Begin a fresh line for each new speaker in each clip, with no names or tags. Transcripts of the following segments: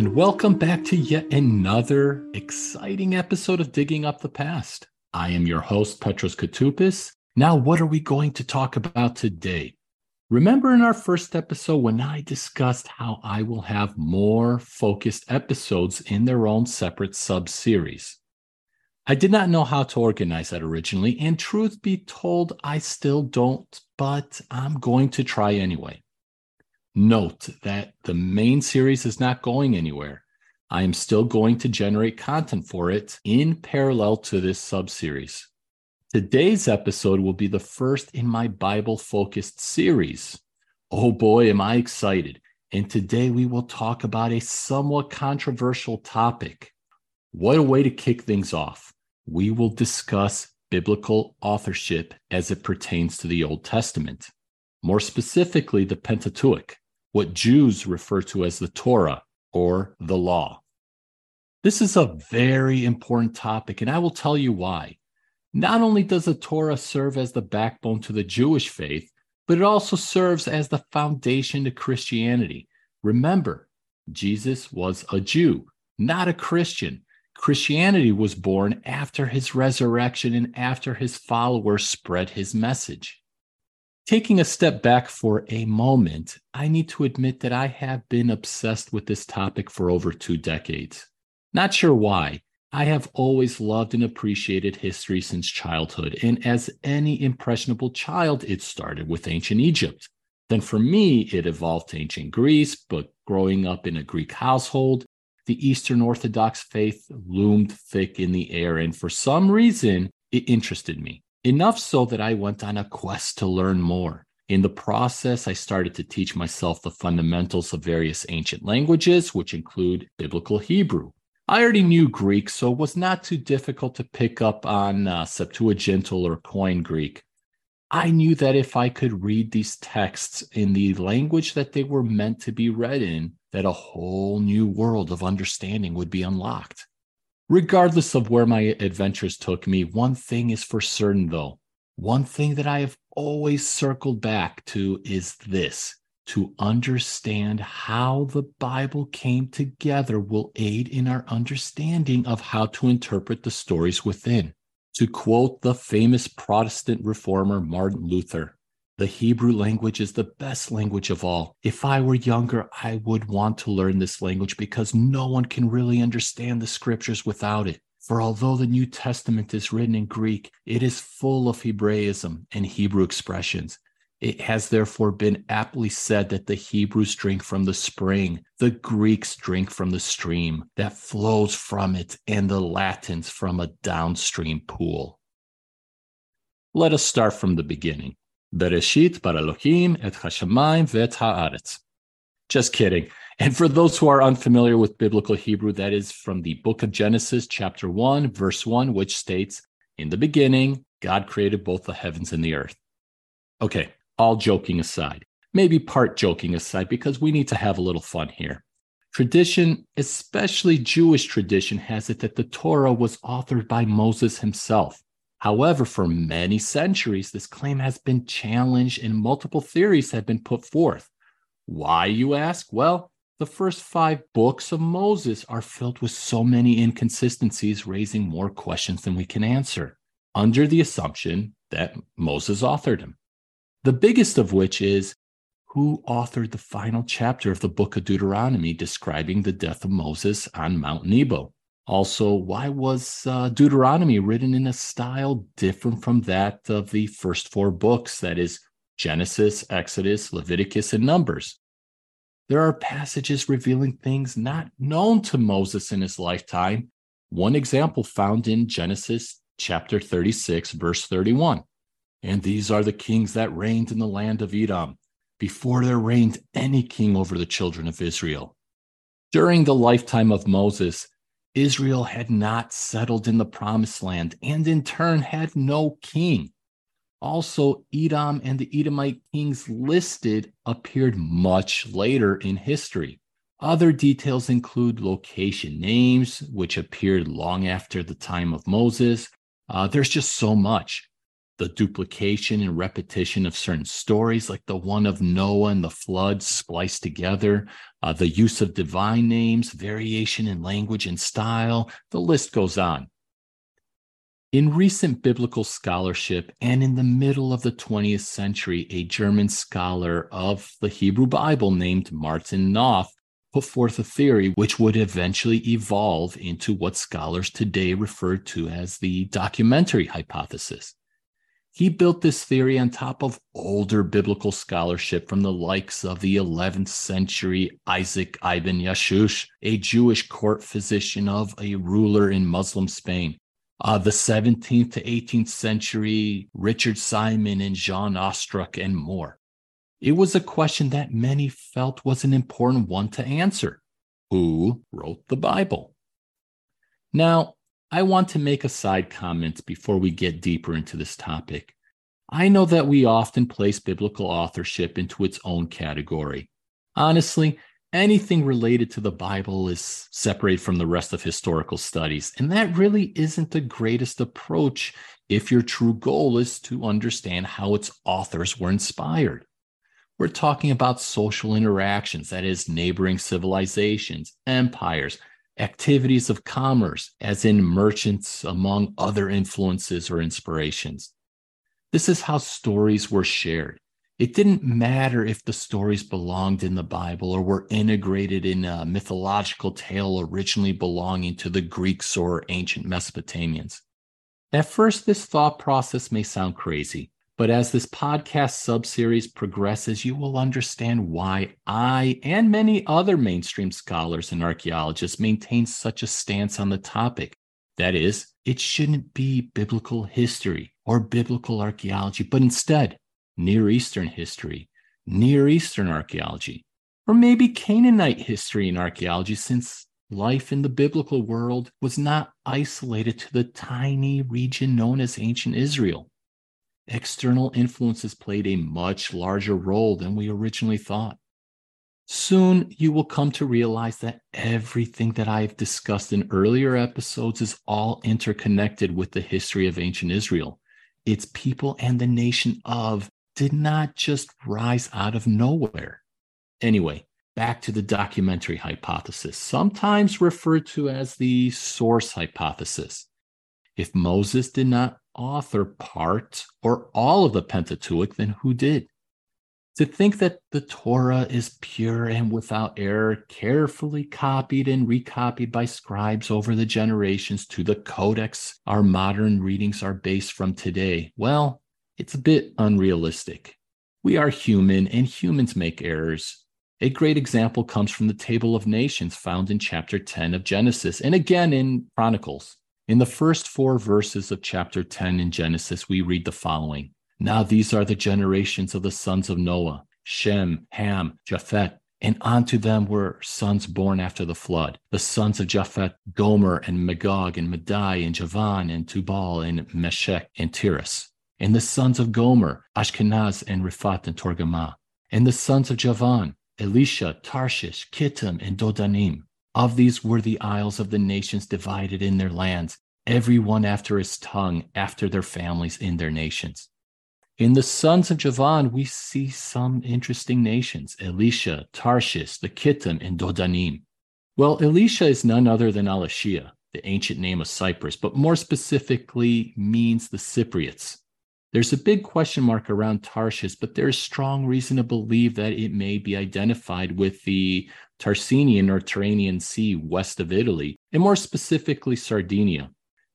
and welcome back to yet another exciting episode of Digging Up the Past. I am your host, Petros Koutoupis. Now, what are we going to talk about today? Remember in our first episode when I discussed how I will have more focused episodes in their own separate sub series? I did not know how to organize that originally, and truth be told, I still don't, but I'm going to try anyway. Note that the main series is not going anywhere. I am still going to generate content for it in parallel to this subseries. Today's episode will be the first in my Bible focused series. Oh boy, am I excited! And today we will talk about a somewhat controversial topic. What a way to kick things off! We will discuss biblical authorship as it pertains to the Old Testament, more specifically, the Pentateuch what Jews refer to as the Torah or the law. This is a very important topic, and I will tell you why. Not only does the Torah serve as the backbone to the Jewish faith, but it also serves as the foundation to Christianity. Remember, Jesus was a Jew, not a Christian. Christianity was born after his resurrection and after his followers spread his message. Taking a step back for a moment, I need to admit that I have been obsessed with this topic for over two decades. Not sure why. I have always loved and appreciated history since childhood, and as any impressionable child, it started with ancient Egypt. Then for me, it evolved to ancient Greece, but growing up in a Greek household, the Eastern Orthodox faith loomed thick in the air, and for some reason, it interested me. Enough so that I went on a quest to learn more. In the process, I started to teach myself the fundamentals of various ancient languages, which include Biblical Hebrew. I already knew Greek, so it was not too difficult to pick up on uh, Septuagintal or Koine Greek. I knew that if I could read these texts in the language that they were meant to be read in, that a whole new world of understanding would be unlocked. Regardless of where my adventures took me, one thing is for certain, though. One thing that I have always circled back to is this to understand how the Bible came together will aid in our understanding of how to interpret the stories within. To quote the famous Protestant reformer Martin Luther, the Hebrew language is the best language of all. If I were younger, I would want to learn this language because no one can really understand the scriptures without it. For although the New Testament is written in Greek, it is full of Hebraism and Hebrew expressions. It has therefore been aptly said that the Hebrews drink from the spring, the Greeks drink from the stream that flows from it, and the Latins from a downstream pool. Let us start from the beginning. Bereshit bar et hashamayim vet haaretz. Just kidding. And for those who are unfamiliar with biblical Hebrew, that is from the book of Genesis, chapter 1, verse 1, which states, In the beginning, God created both the heavens and the earth. Okay, all joking aside, maybe part joking aside, because we need to have a little fun here. Tradition, especially Jewish tradition, has it that the Torah was authored by Moses himself. However, for many centuries, this claim has been challenged and multiple theories have been put forth. Why, you ask? Well, the first five books of Moses are filled with so many inconsistencies, raising more questions than we can answer, under the assumption that Moses authored them. The biggest of which is who authored the final chapter of the book of Deuteronomy describing the death of Moses on Mount Nebo? Also, why was uh, Deuteronomy written in a style different from that of the first four books, that is, Genesis, Exodus, Leviticus, and Numbers? There are passages revealing things not known to Moses in his lifetime. One example found in Genesis chapter 36, verse 31. And these are the kings that reigned in the land of Edom, before there reigned any king over the children of Israel. During the lifetime of Moses, Israel had not settled in the promised land and in turn had no king. Also, Edom and the Edomite kings listed appeared much later in history. Other details include location names, which appeared long after the time of Moses. Uh, there's just so much. The duplication and repetition of certain stories, like the one of Noah and the flood spliced together, uh, the use of divine names, variation in language and style, the list goes on. In recent biblical scholarship and in the middle of the 20th century, a German scholar of the Hebrew Bible named Martin Noth put forth a theory which would eventually evolve into what scholars today refer to as the documentary hypothesis. He built this theory on top of older biblical scholarship from the likes of the 11th century Isaac ibn Yashush, a Jewish court physician of a ruler in Muslim Spain, uh, the 17th to 18th century Richard Simon and Jean Astruc, and more. It was a question that many felt was an important one to answer Who wrote the Bible? Now, I want to make a side comment before we get deeper into this topic. I know that we often place biblical authorship into its own category. Honestly, anything related to the Bible is separated from the rest of historical studies, and that really isn't the greatest approach if your true goal is to understand how its authors were inspired. We're talking about social interactions, that is, neighboring civilizations, empires, activities of commerce, as in merchants, among other influences or inspirations. This is how stories were shared. It didn't matter if the stories belonged in the Bible or were integrated in a mythological tale originally belonging to the Greeks or ancient Mesopotamians. At first, this thought process may sound crazy. But as this podcast subseries progresses, you will understand why I and many other mainstream scholars and archaeologists maintain such a stance on the topic. That is, it shouldn't be biblical history or biblical archaeology, but instead Near Eastern history, Near Eastern archaeology, or maybe Canaanite history and archaeology, since life in the biblical world was not isolated to the tiny region known as ancient Israel external influences played a much larger role than we originally thought. Soon you will come to realize that everything that I've discussed in earlier episodes is all interconnected with the history of ancient Israel. Its people and the nation of did not just rise out of nowhere. Anyway, back to the documentary hypothesis, sometimes referred to as the source hypothesis. If Moses did not author part or all of the Pentateuch, then who did? To think that the Torah is pure and without error, carefully copied and recopied by scribes over the generations to the codex our modern readings are based from today, well, it's a bit unrealistic. We are human and humans make errors. A great example comes from the Table of Nations found in chapter 10 of Genesis and again in Chronicles. In the first four verses of chapter 10 in Genesis, we read the following Now these are the generations of the sons of Noah Shem, Ham, Japheth, and unto them were sons born after the flood. The sons of Japheth, Gomer, and Magog, and Madai, and Javan, and Tubal, and Meshech, and Tiras. And the sons of Gomer, Ashkenaz, and Riphat, and Togarmah. And the sons of Javan, Elisha, Tarshish, Kittim, and Dodanim. Of these were the isles of the nations divided in their lands, every one after his tongue, after their families in their nations. In the sons of Javan, we see some interesting nations Elisha, Tarshish, the Kittim, and Dodanim. Well, Elisha is none other than Elishah, the ancient name of Cyprus, but more specifically means the Cypriots. There's a big question mark around Tarshish, but there's strong reason to believe that it may be identified with the Tarsenian or Tyrrhenian Sea west of Italy, and more specifically Sardinia.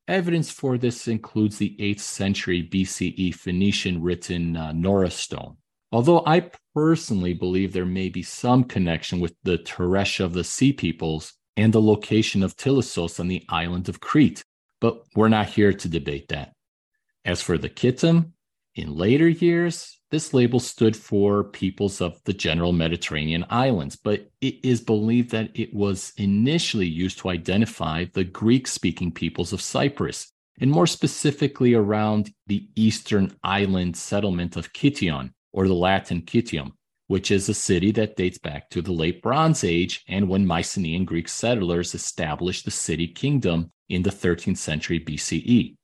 Evidence for this includes the 8th century BCE Phoenician written uh, Nora stone. Although I personally believe there may be some connection with the Teresh of the Sea Peoples and the location of Tilissos on the island of Crete, but we're not here to debate that. As for the Kittim, in later years, this label stood for peoples of the general Mediterranean islands, but it is believed that it was initially used to identify the Greek speaking peoples of Cyprus, and more specifically around the eastern island settlement of Kition, or the Latin Kitium, which is a city that dates back to the late Bronze Age and when Mycenaean Greek settlers established the city kingdom in the 13th century BCE.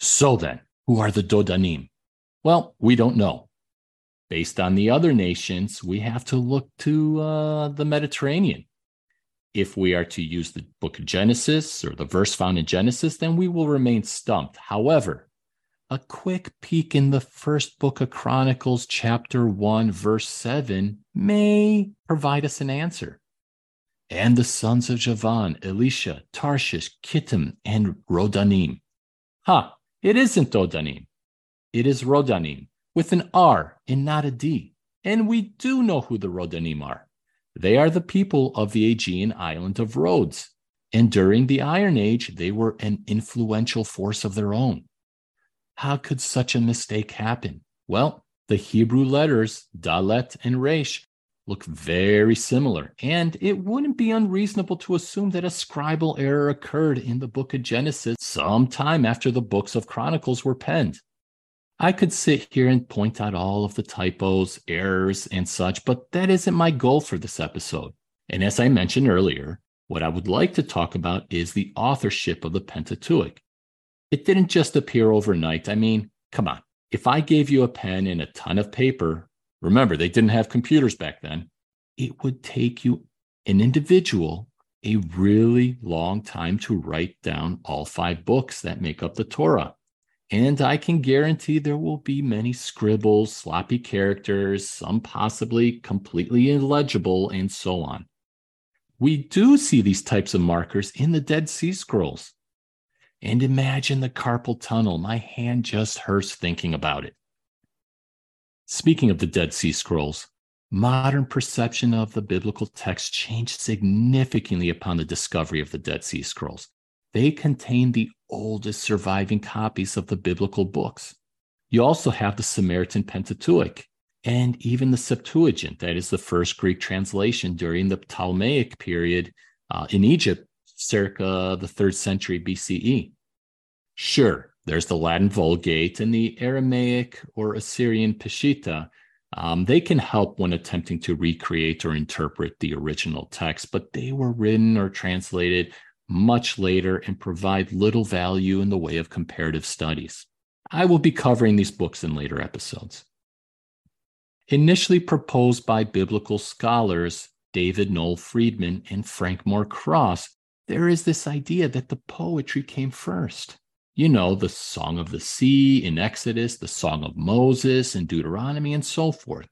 So then, Who are the Dodanim? Well, we don't know. Based on the other nations, we have to look to uh, the Mediterranean. If we are to use the book of Genesis or the verse found in Genesis, then we will remain stumped. However, a quick peek in the first book of Chronicles, chapter 1, verse 7, may provide us an answer. And the sons of Javan, Elisha, Tarshish, Kittim, and Rodanim. Ha, huh, it isn't Dodanim. It is Rodanim with an R and not a D. And we do know who the Rodanim are. They are the people of the Aegean island of Rhodes. And during the Iron Age, they were an influential force of their own. How could such a mistake happen? Well, the Hebrew letters Dalet and Resh look very similar, and it wouldn't be unreasonable to assume that a scribal error occurred in the book of Genesis sometime after the books of Chronicles were penned. I could sit here and point out all of the typos, errors, and such, but that isn't my goal for this episode. And as I mentioned earlier, what I would like to talk about is the authorship of the Pentateuch. It didn't just appear overnight. I mean, come on. If I gave you a pen and a ton of paper, remember, they didn't have computers back then, it would take you, an individual, a really long time to write down all five books that make up the Torah. And I can guarantee there will be many scribbles, sloppy characters, some possibly completely illegible, and so on. We do see these types of markers in the Dead Sea Scrolls. And imagine the carpal tunnel. My hand just hurts thinking about it. Speaking of the Dead Sea Scrolls, modern perception of the biblical text changed significantly upon the discovery of the Dead Sea Scrolls. They contain the oldest surviving copies of the biblical books. You also have the Samaritan Pentateuch and even the Septuagint, that is the first Greek translation during the Ptolemaic period uh, in Egypt circa the third century BCE. Sure, there's the Latin Vulgate and the Aramaic or Assyrian Peshitta. Um, they can help when attempting to recreate or interpret the original text, but they were written or translated much later and provide little value in the way of comparative studies. I will be covering these books in later episodes. Initially proposed by biblical scholars David Noel Freedman and Frank Moore Cross, there is this idea that the poetry came first. You know, the Song of the Sea in Exodus, the Song of Moses in Deuteronomy, and so forth.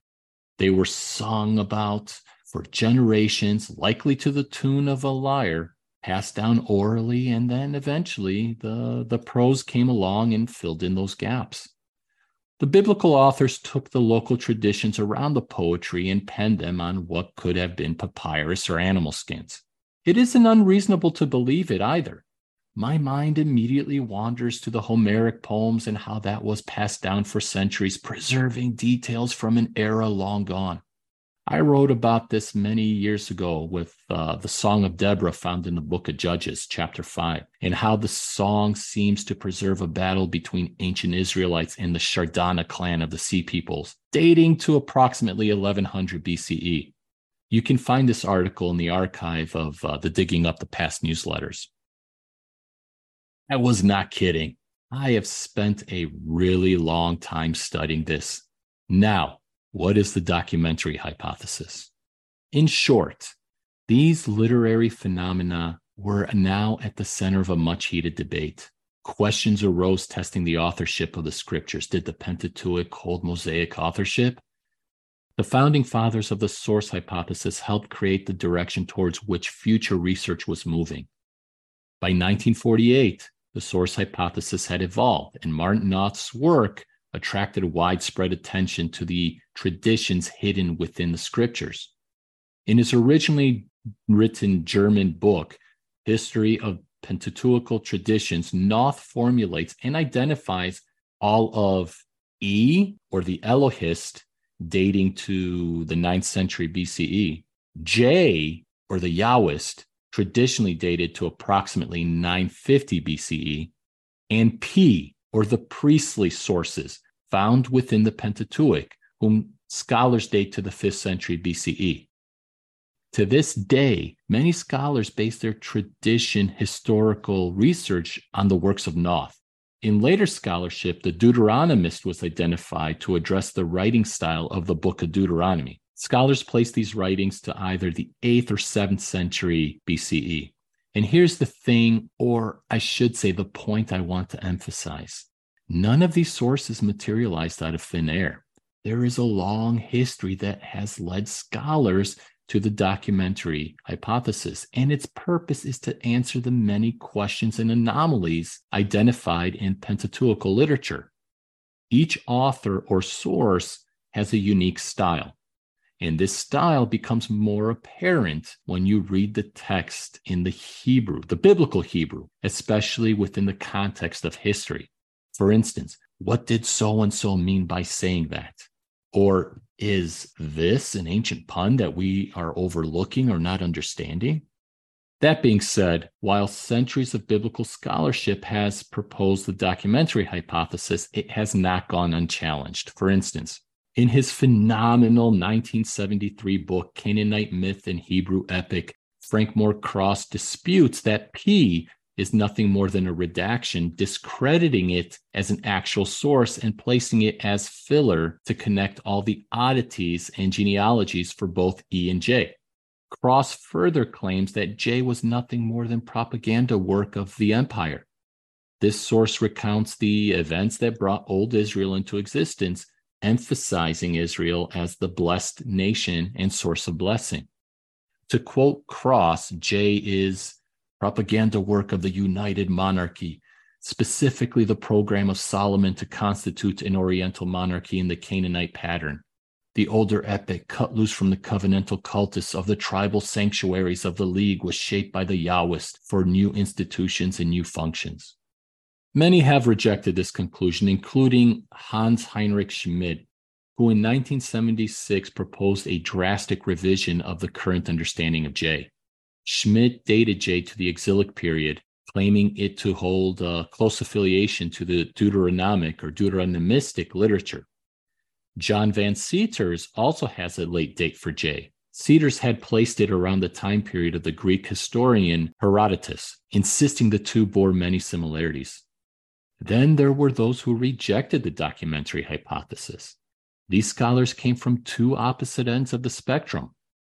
They were sung about for generations, likely to the tune of a lyre, passed down orally, and then eventually the, the prose came along and filled in those gaps. The biblical authors took the local traditions around the poetry and penned them on what could have been papyrus or animal skins. It isn't unreasonable to believe it either. My mind immediately wanders to the Homeric poems and how that was passed down for centuries, preserving details from an era long gone. I wrote about this many years ago with uh, the Song of Deborah found in the book of Judges, chapter 5, and how the song seems to preserve a battle between ancient Israelites and the Shardana clan of the Sea Peoples, dating to approximately 1100 BCE. You can find this article in the archive of uh, the Digging Up the Past newsletters. I was not kidding. I have spent a really long time studying this. Now, what is the documentary hypothesis? In short, these literary phenomena were now at the center of a much heated debate. Questions arose testing the authorship of the scriptures. Did the Pentateuch hold Mosaic authorship? The founding fathers of the source hypothesis helped create the direction towards which future research was moving. By 1948, the source hypothesis had evolved, and Martin Noth's work attracted widespread attention to the traditions hidden within the scriptures. In his originally written German book, History of Pentateuchal Traditions, Noth formulates and identifies all of E, or the Elohist, dating to the 9th century BCE. J, or the Yahwist, traditionally dated to approximately 950 BCE. And P, or the priestly sources found within the Pentateuch, whom scholars date to the 5th century BCE. To this day, many scholars base their tradition historical research on the works of Noth. In later scholarship, the Deuteronomist was identified to address the writing style of the book of Deuteronomy. Scholars place these writings to either the 8th or 7th century BCE. And here's the thing, or I should say, the point I want to emphasize none of these sources materialized out of thin air. There is a long history that has led scholars to the documentary hypothesis, and its purpose is to answer the many questions and anomalies identified in Pentateuchal literature. Each author or source has a unique style. And this style becomes more apparent when you read the text in the Hebrew, the biblical Hebrew, especially within the context of history. For instance, what did so and so mean by saying that? Or is this an ancient pun that we are overlooking or not understanding? That being said, while centuries of biblical scholarship has proposed the documentary hypothesis, it has not gone unchallenged. For instance, in his phenomenal 1973 book, Canaanite Myth and Hebrew Epic, Frank Moore Cross disputes that P is nothing more than a redaction, discrediting it as an actual source and placing it as filler to connect all the oddities and genealogies for both E and J. Cross further claims that J was nothing more than propaganda work of the empire. This source recounts the events that brought old Israel into existence, emphasizing Israel as the blessed nation and source of blessing. To quote Cross, J is propaganda work of the United Monarchy, specifically the program of Solomon to constitute an Oriental monarchy in the Canaanite pattern. The older epic, cut loose from the covenantal cultus of the tribal sanctuaries of the League, was shaped by the Yahwist for new institutions and new functions. Many have rejected this conclusion, including Hans Heinrich Schmid, who in 1976 proposed a drastic revision of the current understanding of J. Schmid dated J to the exilic period, claiming it to hold a close affiliation to the Deuteronomic or Deuteronomistic literature. John Van Seters also has a late date for J. Seters had placed it around the time period of the Greek historian Herodotus, insisting the two bore many similarities. Then there were those who rejected the documentary hypothesis. These scholars came from two opposite ends of the spectrum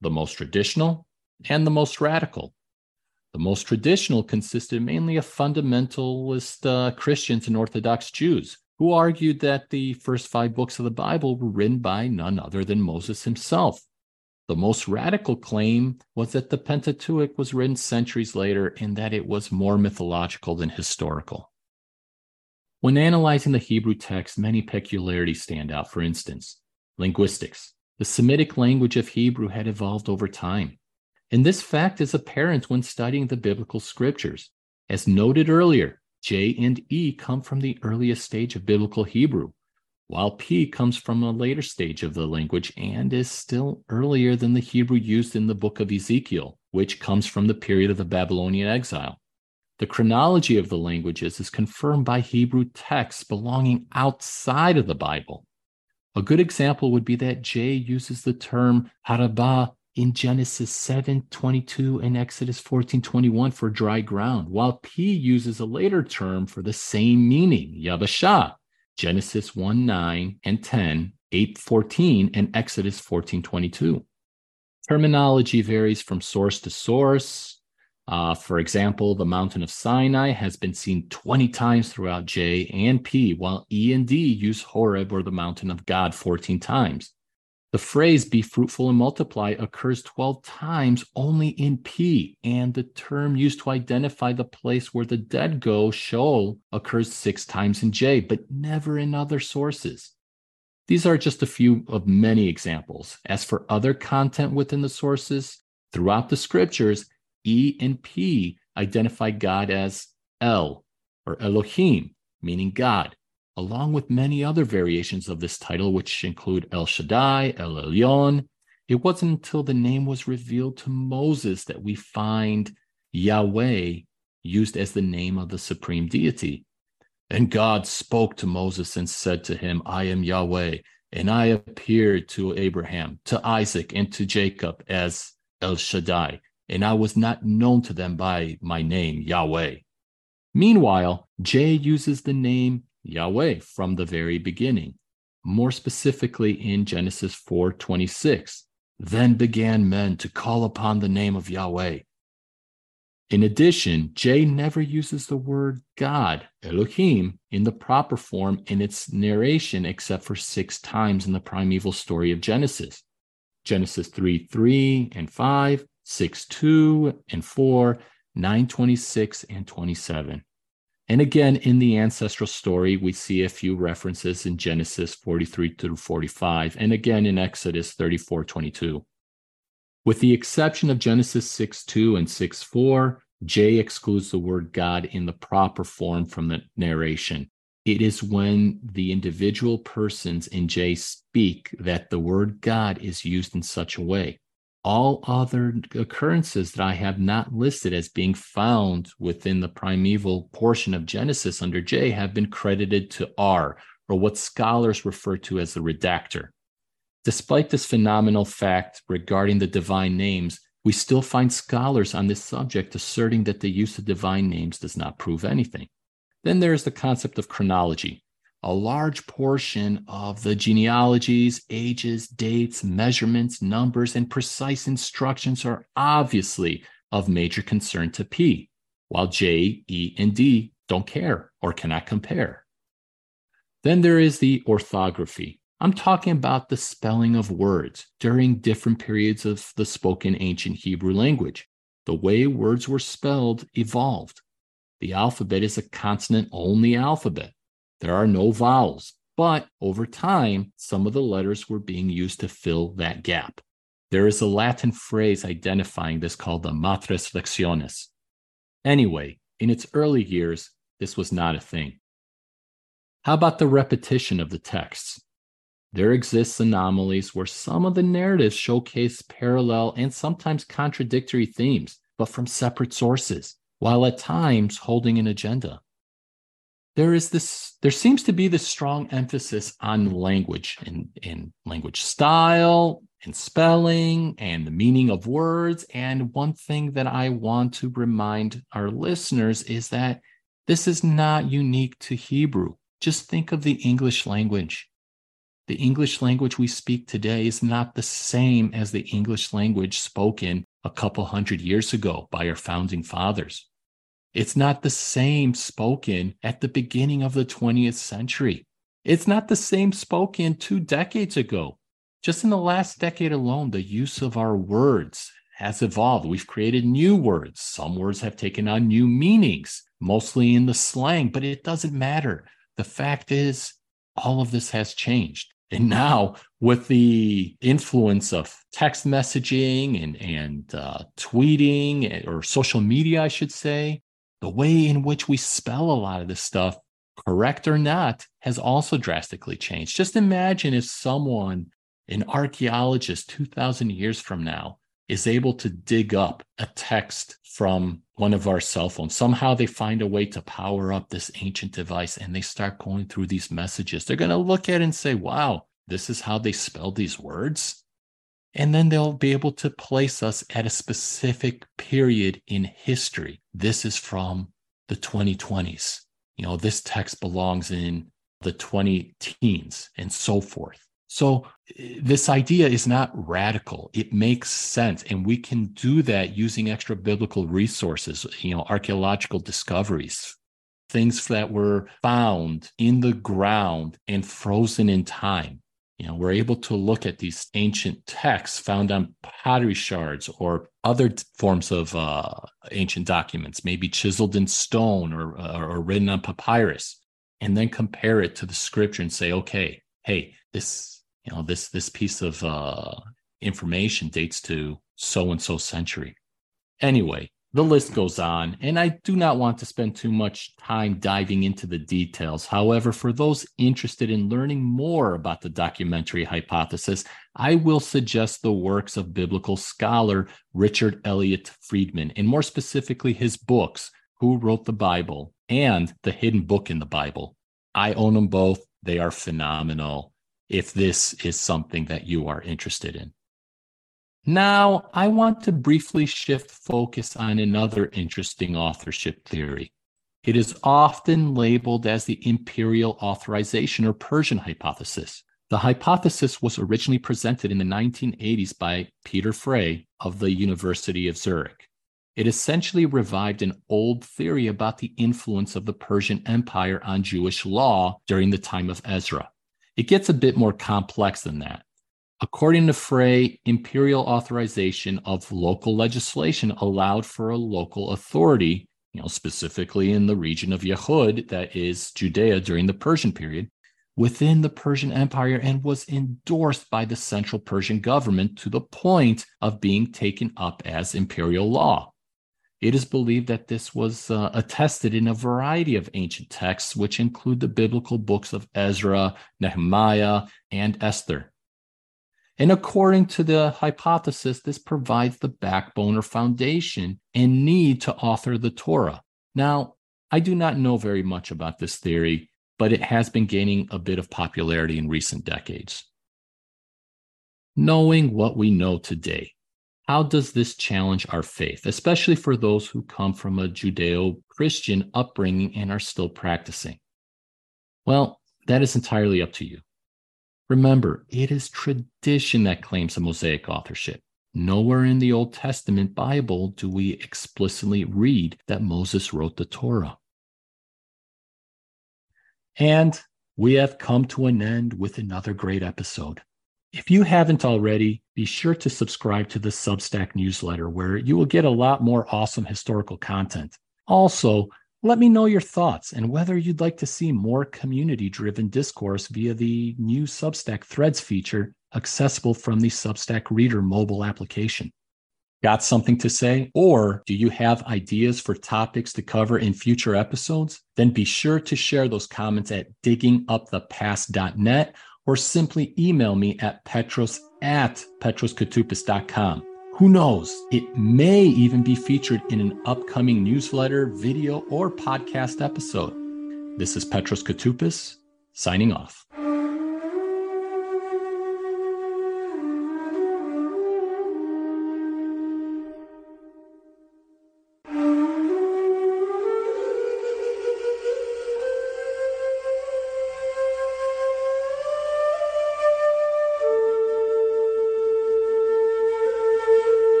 the most traditional and the most radical. The most traditional consisted mainly of fundamentalist uh, Christians and Orthodox Jews who argued that the first five books of the Bible were written by none other than Moses himself. The most radical claim was that the Pentateuch was written centuries later and that it was more mythological than historical. When analyzing the Hebrew text, many peculiarities stand out. For instance, linguistics. The Semitic language of Hebrew had evolved over time. And this fact is apparent when studying the biblical scriptures. As noted earlier, J and E come from the earliest stage of biblical Hebrew, while P comes from a later stage of the language and is still earlier than the Hebrew used in the book of Ezekiel, which comes from the period of the Babylonian exile. The chronology of the languages is confirmed by Hebrew texts belonging outside of the Bible. A good example would be that J uses the term harabah in Genesis 7 22 and Exodus 14 21 for dry ground, while P uses a later term for the same meaning, Yabashah, Genesis 1 9 and 10, 8 14, and Exodus 14 22. Terminology varies from source to source. Uh, for example, the mountain of Sinai has been seen 20 times throughout J and P, while E and D use Horeb or the mountain of God 14 times. The phrase be fruitful and multiply occurs 12 times only in P, and the term used to identify the place where the dead go, Sheol, occurs six times in J, but never in other sources. These are just a few of many examples. As for other content within the sources, throughout the scriptures, E and P identify God as El or Elohim, meaning God along with many other variations of this title, which include El Shaddai, El Elyon. It wasn't until the name was revealed to Moses that we find Yahweh used as the name of the supreme deity. And God spoke to Moses and said to him, I am Yahweh, and I appeared to Abraham, to Isaac, and to Jacob as El Shaddai, and I was not known to them by my name, Yahweh. Meanwhile, J uses the name Yahweh from the very beginning, more specifically in Genesis 4:26. Then began men to call upon the name of Yahweh. In addition, J never uses the word God, Elohim, in the proper form in its narration except for six times in the primeval story of Genesis. Genesis 3 3 and 5, 6 2 and 4, 9 26 and 27. And again, in the ancestral story, we see a few references in Genesis 43 through 45, and again in Exodus 34 22. With the exception of Genesis 6 2 and 6 4, J excludes the word God in the proper form from the narration. It is when the individual persons in J speak that the word God is used in such a way. All other occurrences that I have not listed as being found within the primeval portion of Genesis under J have been credited to R, or what scholars refer to as the redactor. Despite this phenomenal fact regarding the divine names, we still find scholars on this subject asserting that the use of divine names does not prove anything. Then there is the concept of chronology. A large portion of the genealogies, ages, dates, measurements, numbers, and precise instructions are obviously of major concern to P, while J, E, and D don't care or cannot compare. Then there is the orthography. I'm talking about the spelling of words during different periods of the spoken ancient Hebrew language. The way words were spelled evolved. The alphabet is a consonant only alphabet. There are no vowels, but over time, some of the letters were being used to fill that gap. There is a Latin phrase identifying this called the matres lectionis. Anyway, in its early years, this was not a thing. How about the repetition of the texts? There exists anomalies where some of the narratives showcase parallel and sometimes contradictory themes, but from separate sources while at times holding an agenda. There is this, there seems to be this strong emphasis on language and, and language style and spelling and the meaning of words. And one thing that I want to remind our listeners is that this is not unique to Hebrew. Just think of the English language. The English language we speak today is not the same as the English language spoken a couple hundred years ago by our founding fathers. It's not the same spoken at the beginning of the 20th century. It's not the same spoken two decades ago. Just in the last decade alone, the use of our words has evolved. We've created new words. Some words have taken on new meanings, mostly in the slang, but it doesn't matter. The fact is, all of this has changed. And now, with the influence of text messaging and, and uh, tweeting or social media, I should say, the way in which we spell a lot of this stuff, correct or not, has also drastically changed. Just imagine if someone, an archaeologist 2,000 years from now, is able to dig up a text from one of our cell phones. Somehow they find a way to power up this ancient device and they start going through these messages. They're going to look at it and say, wow, this is how they spelled these words. And then they'll be able to place us at a specific period in history. This is from the 2020s. You know, this text belongs in the 20 teens and so forth. So, eh, this idea is not radical. It makes sense. And we can do that using extra biblical resources, you know, archaeological discoveries, things that were found in the ground and frozen in time you know, we're able to look at these ancient texts found on pottery shards or other forms of uh, ancient documents, maybe chiseled in stone or, uh, or written on papyrus, and then compare it to the scripture and say, okay, hey, this, you know, this this piece of uh, information dates to so and so century. Anyway, the list goes on, and I do not want to spend too much time diving into the details. However, for those interested in learning more about the documentary hypothesis, I will suggest the works of biblical scholar Richard Elliott Friedman, and more specifically, his books, Who Wrote the Bible and The Hidden Book in the Bible. I own them both. They are phenomenal if this is something that you are interested in. Now, I want to briefly shift focus on another interesting authorship theory. It is often labeled as the imperial authorization or Persian hypothesis. The hypothesis was originally presented in the 1980s by Peter Frei of the University of Zurich. It essentially revived an old theory about the influence of the Persian Empire on Jewish law during the time of Ezra. It gets a bit more complex than that. According to Frei, imperial authorization of local legislation allowed for a local authority, you know, specifically in the region of Yehud, that is Judea during the Persian period, within the Persian Empire and was endorsed by the central Persian government to the point of being taken up as imperial law. It is believed that this was uh, attested in a variety of ancient texts, which include the biblical books of Ezra, Nehemiah, and Esther. And according to the hypothesis, this provides the backbone or foundation and need to author the Torah. Now, I do not know very much about this theory, but it has been gaining a bit of popularity in recent decades. Knowing what we know today, how does this challenge our faith, especially for those who come from a Judeo Christian upbringing and are still practicing? Well, that is entirely up to you. Remember, it is tradition that claims a Mosaic authorship. Nowhere in the Old Testament Bible do we explicitly read that Moses wrote the Torah. And we have come to an end with another great episode. If you haven't already, be sure to subscribe to the Substack newsletter where you will get a lot more awesome historical content. Also, let me know your thoughts and whether you'd like to see more community driven discourse via the new Substack Threads feature accessible from the Substack Reader mobile application. Got something to say? Or do you have ideas for topics to cover in future episodes? Then be sure to share those comments at diggingupthepast.net or simply email me at petros at petroskoutoupis.com. Who knows? It may even be featured in an upcoming newsletter, video, or podcast episode. This is Petros Koutoupis signing off.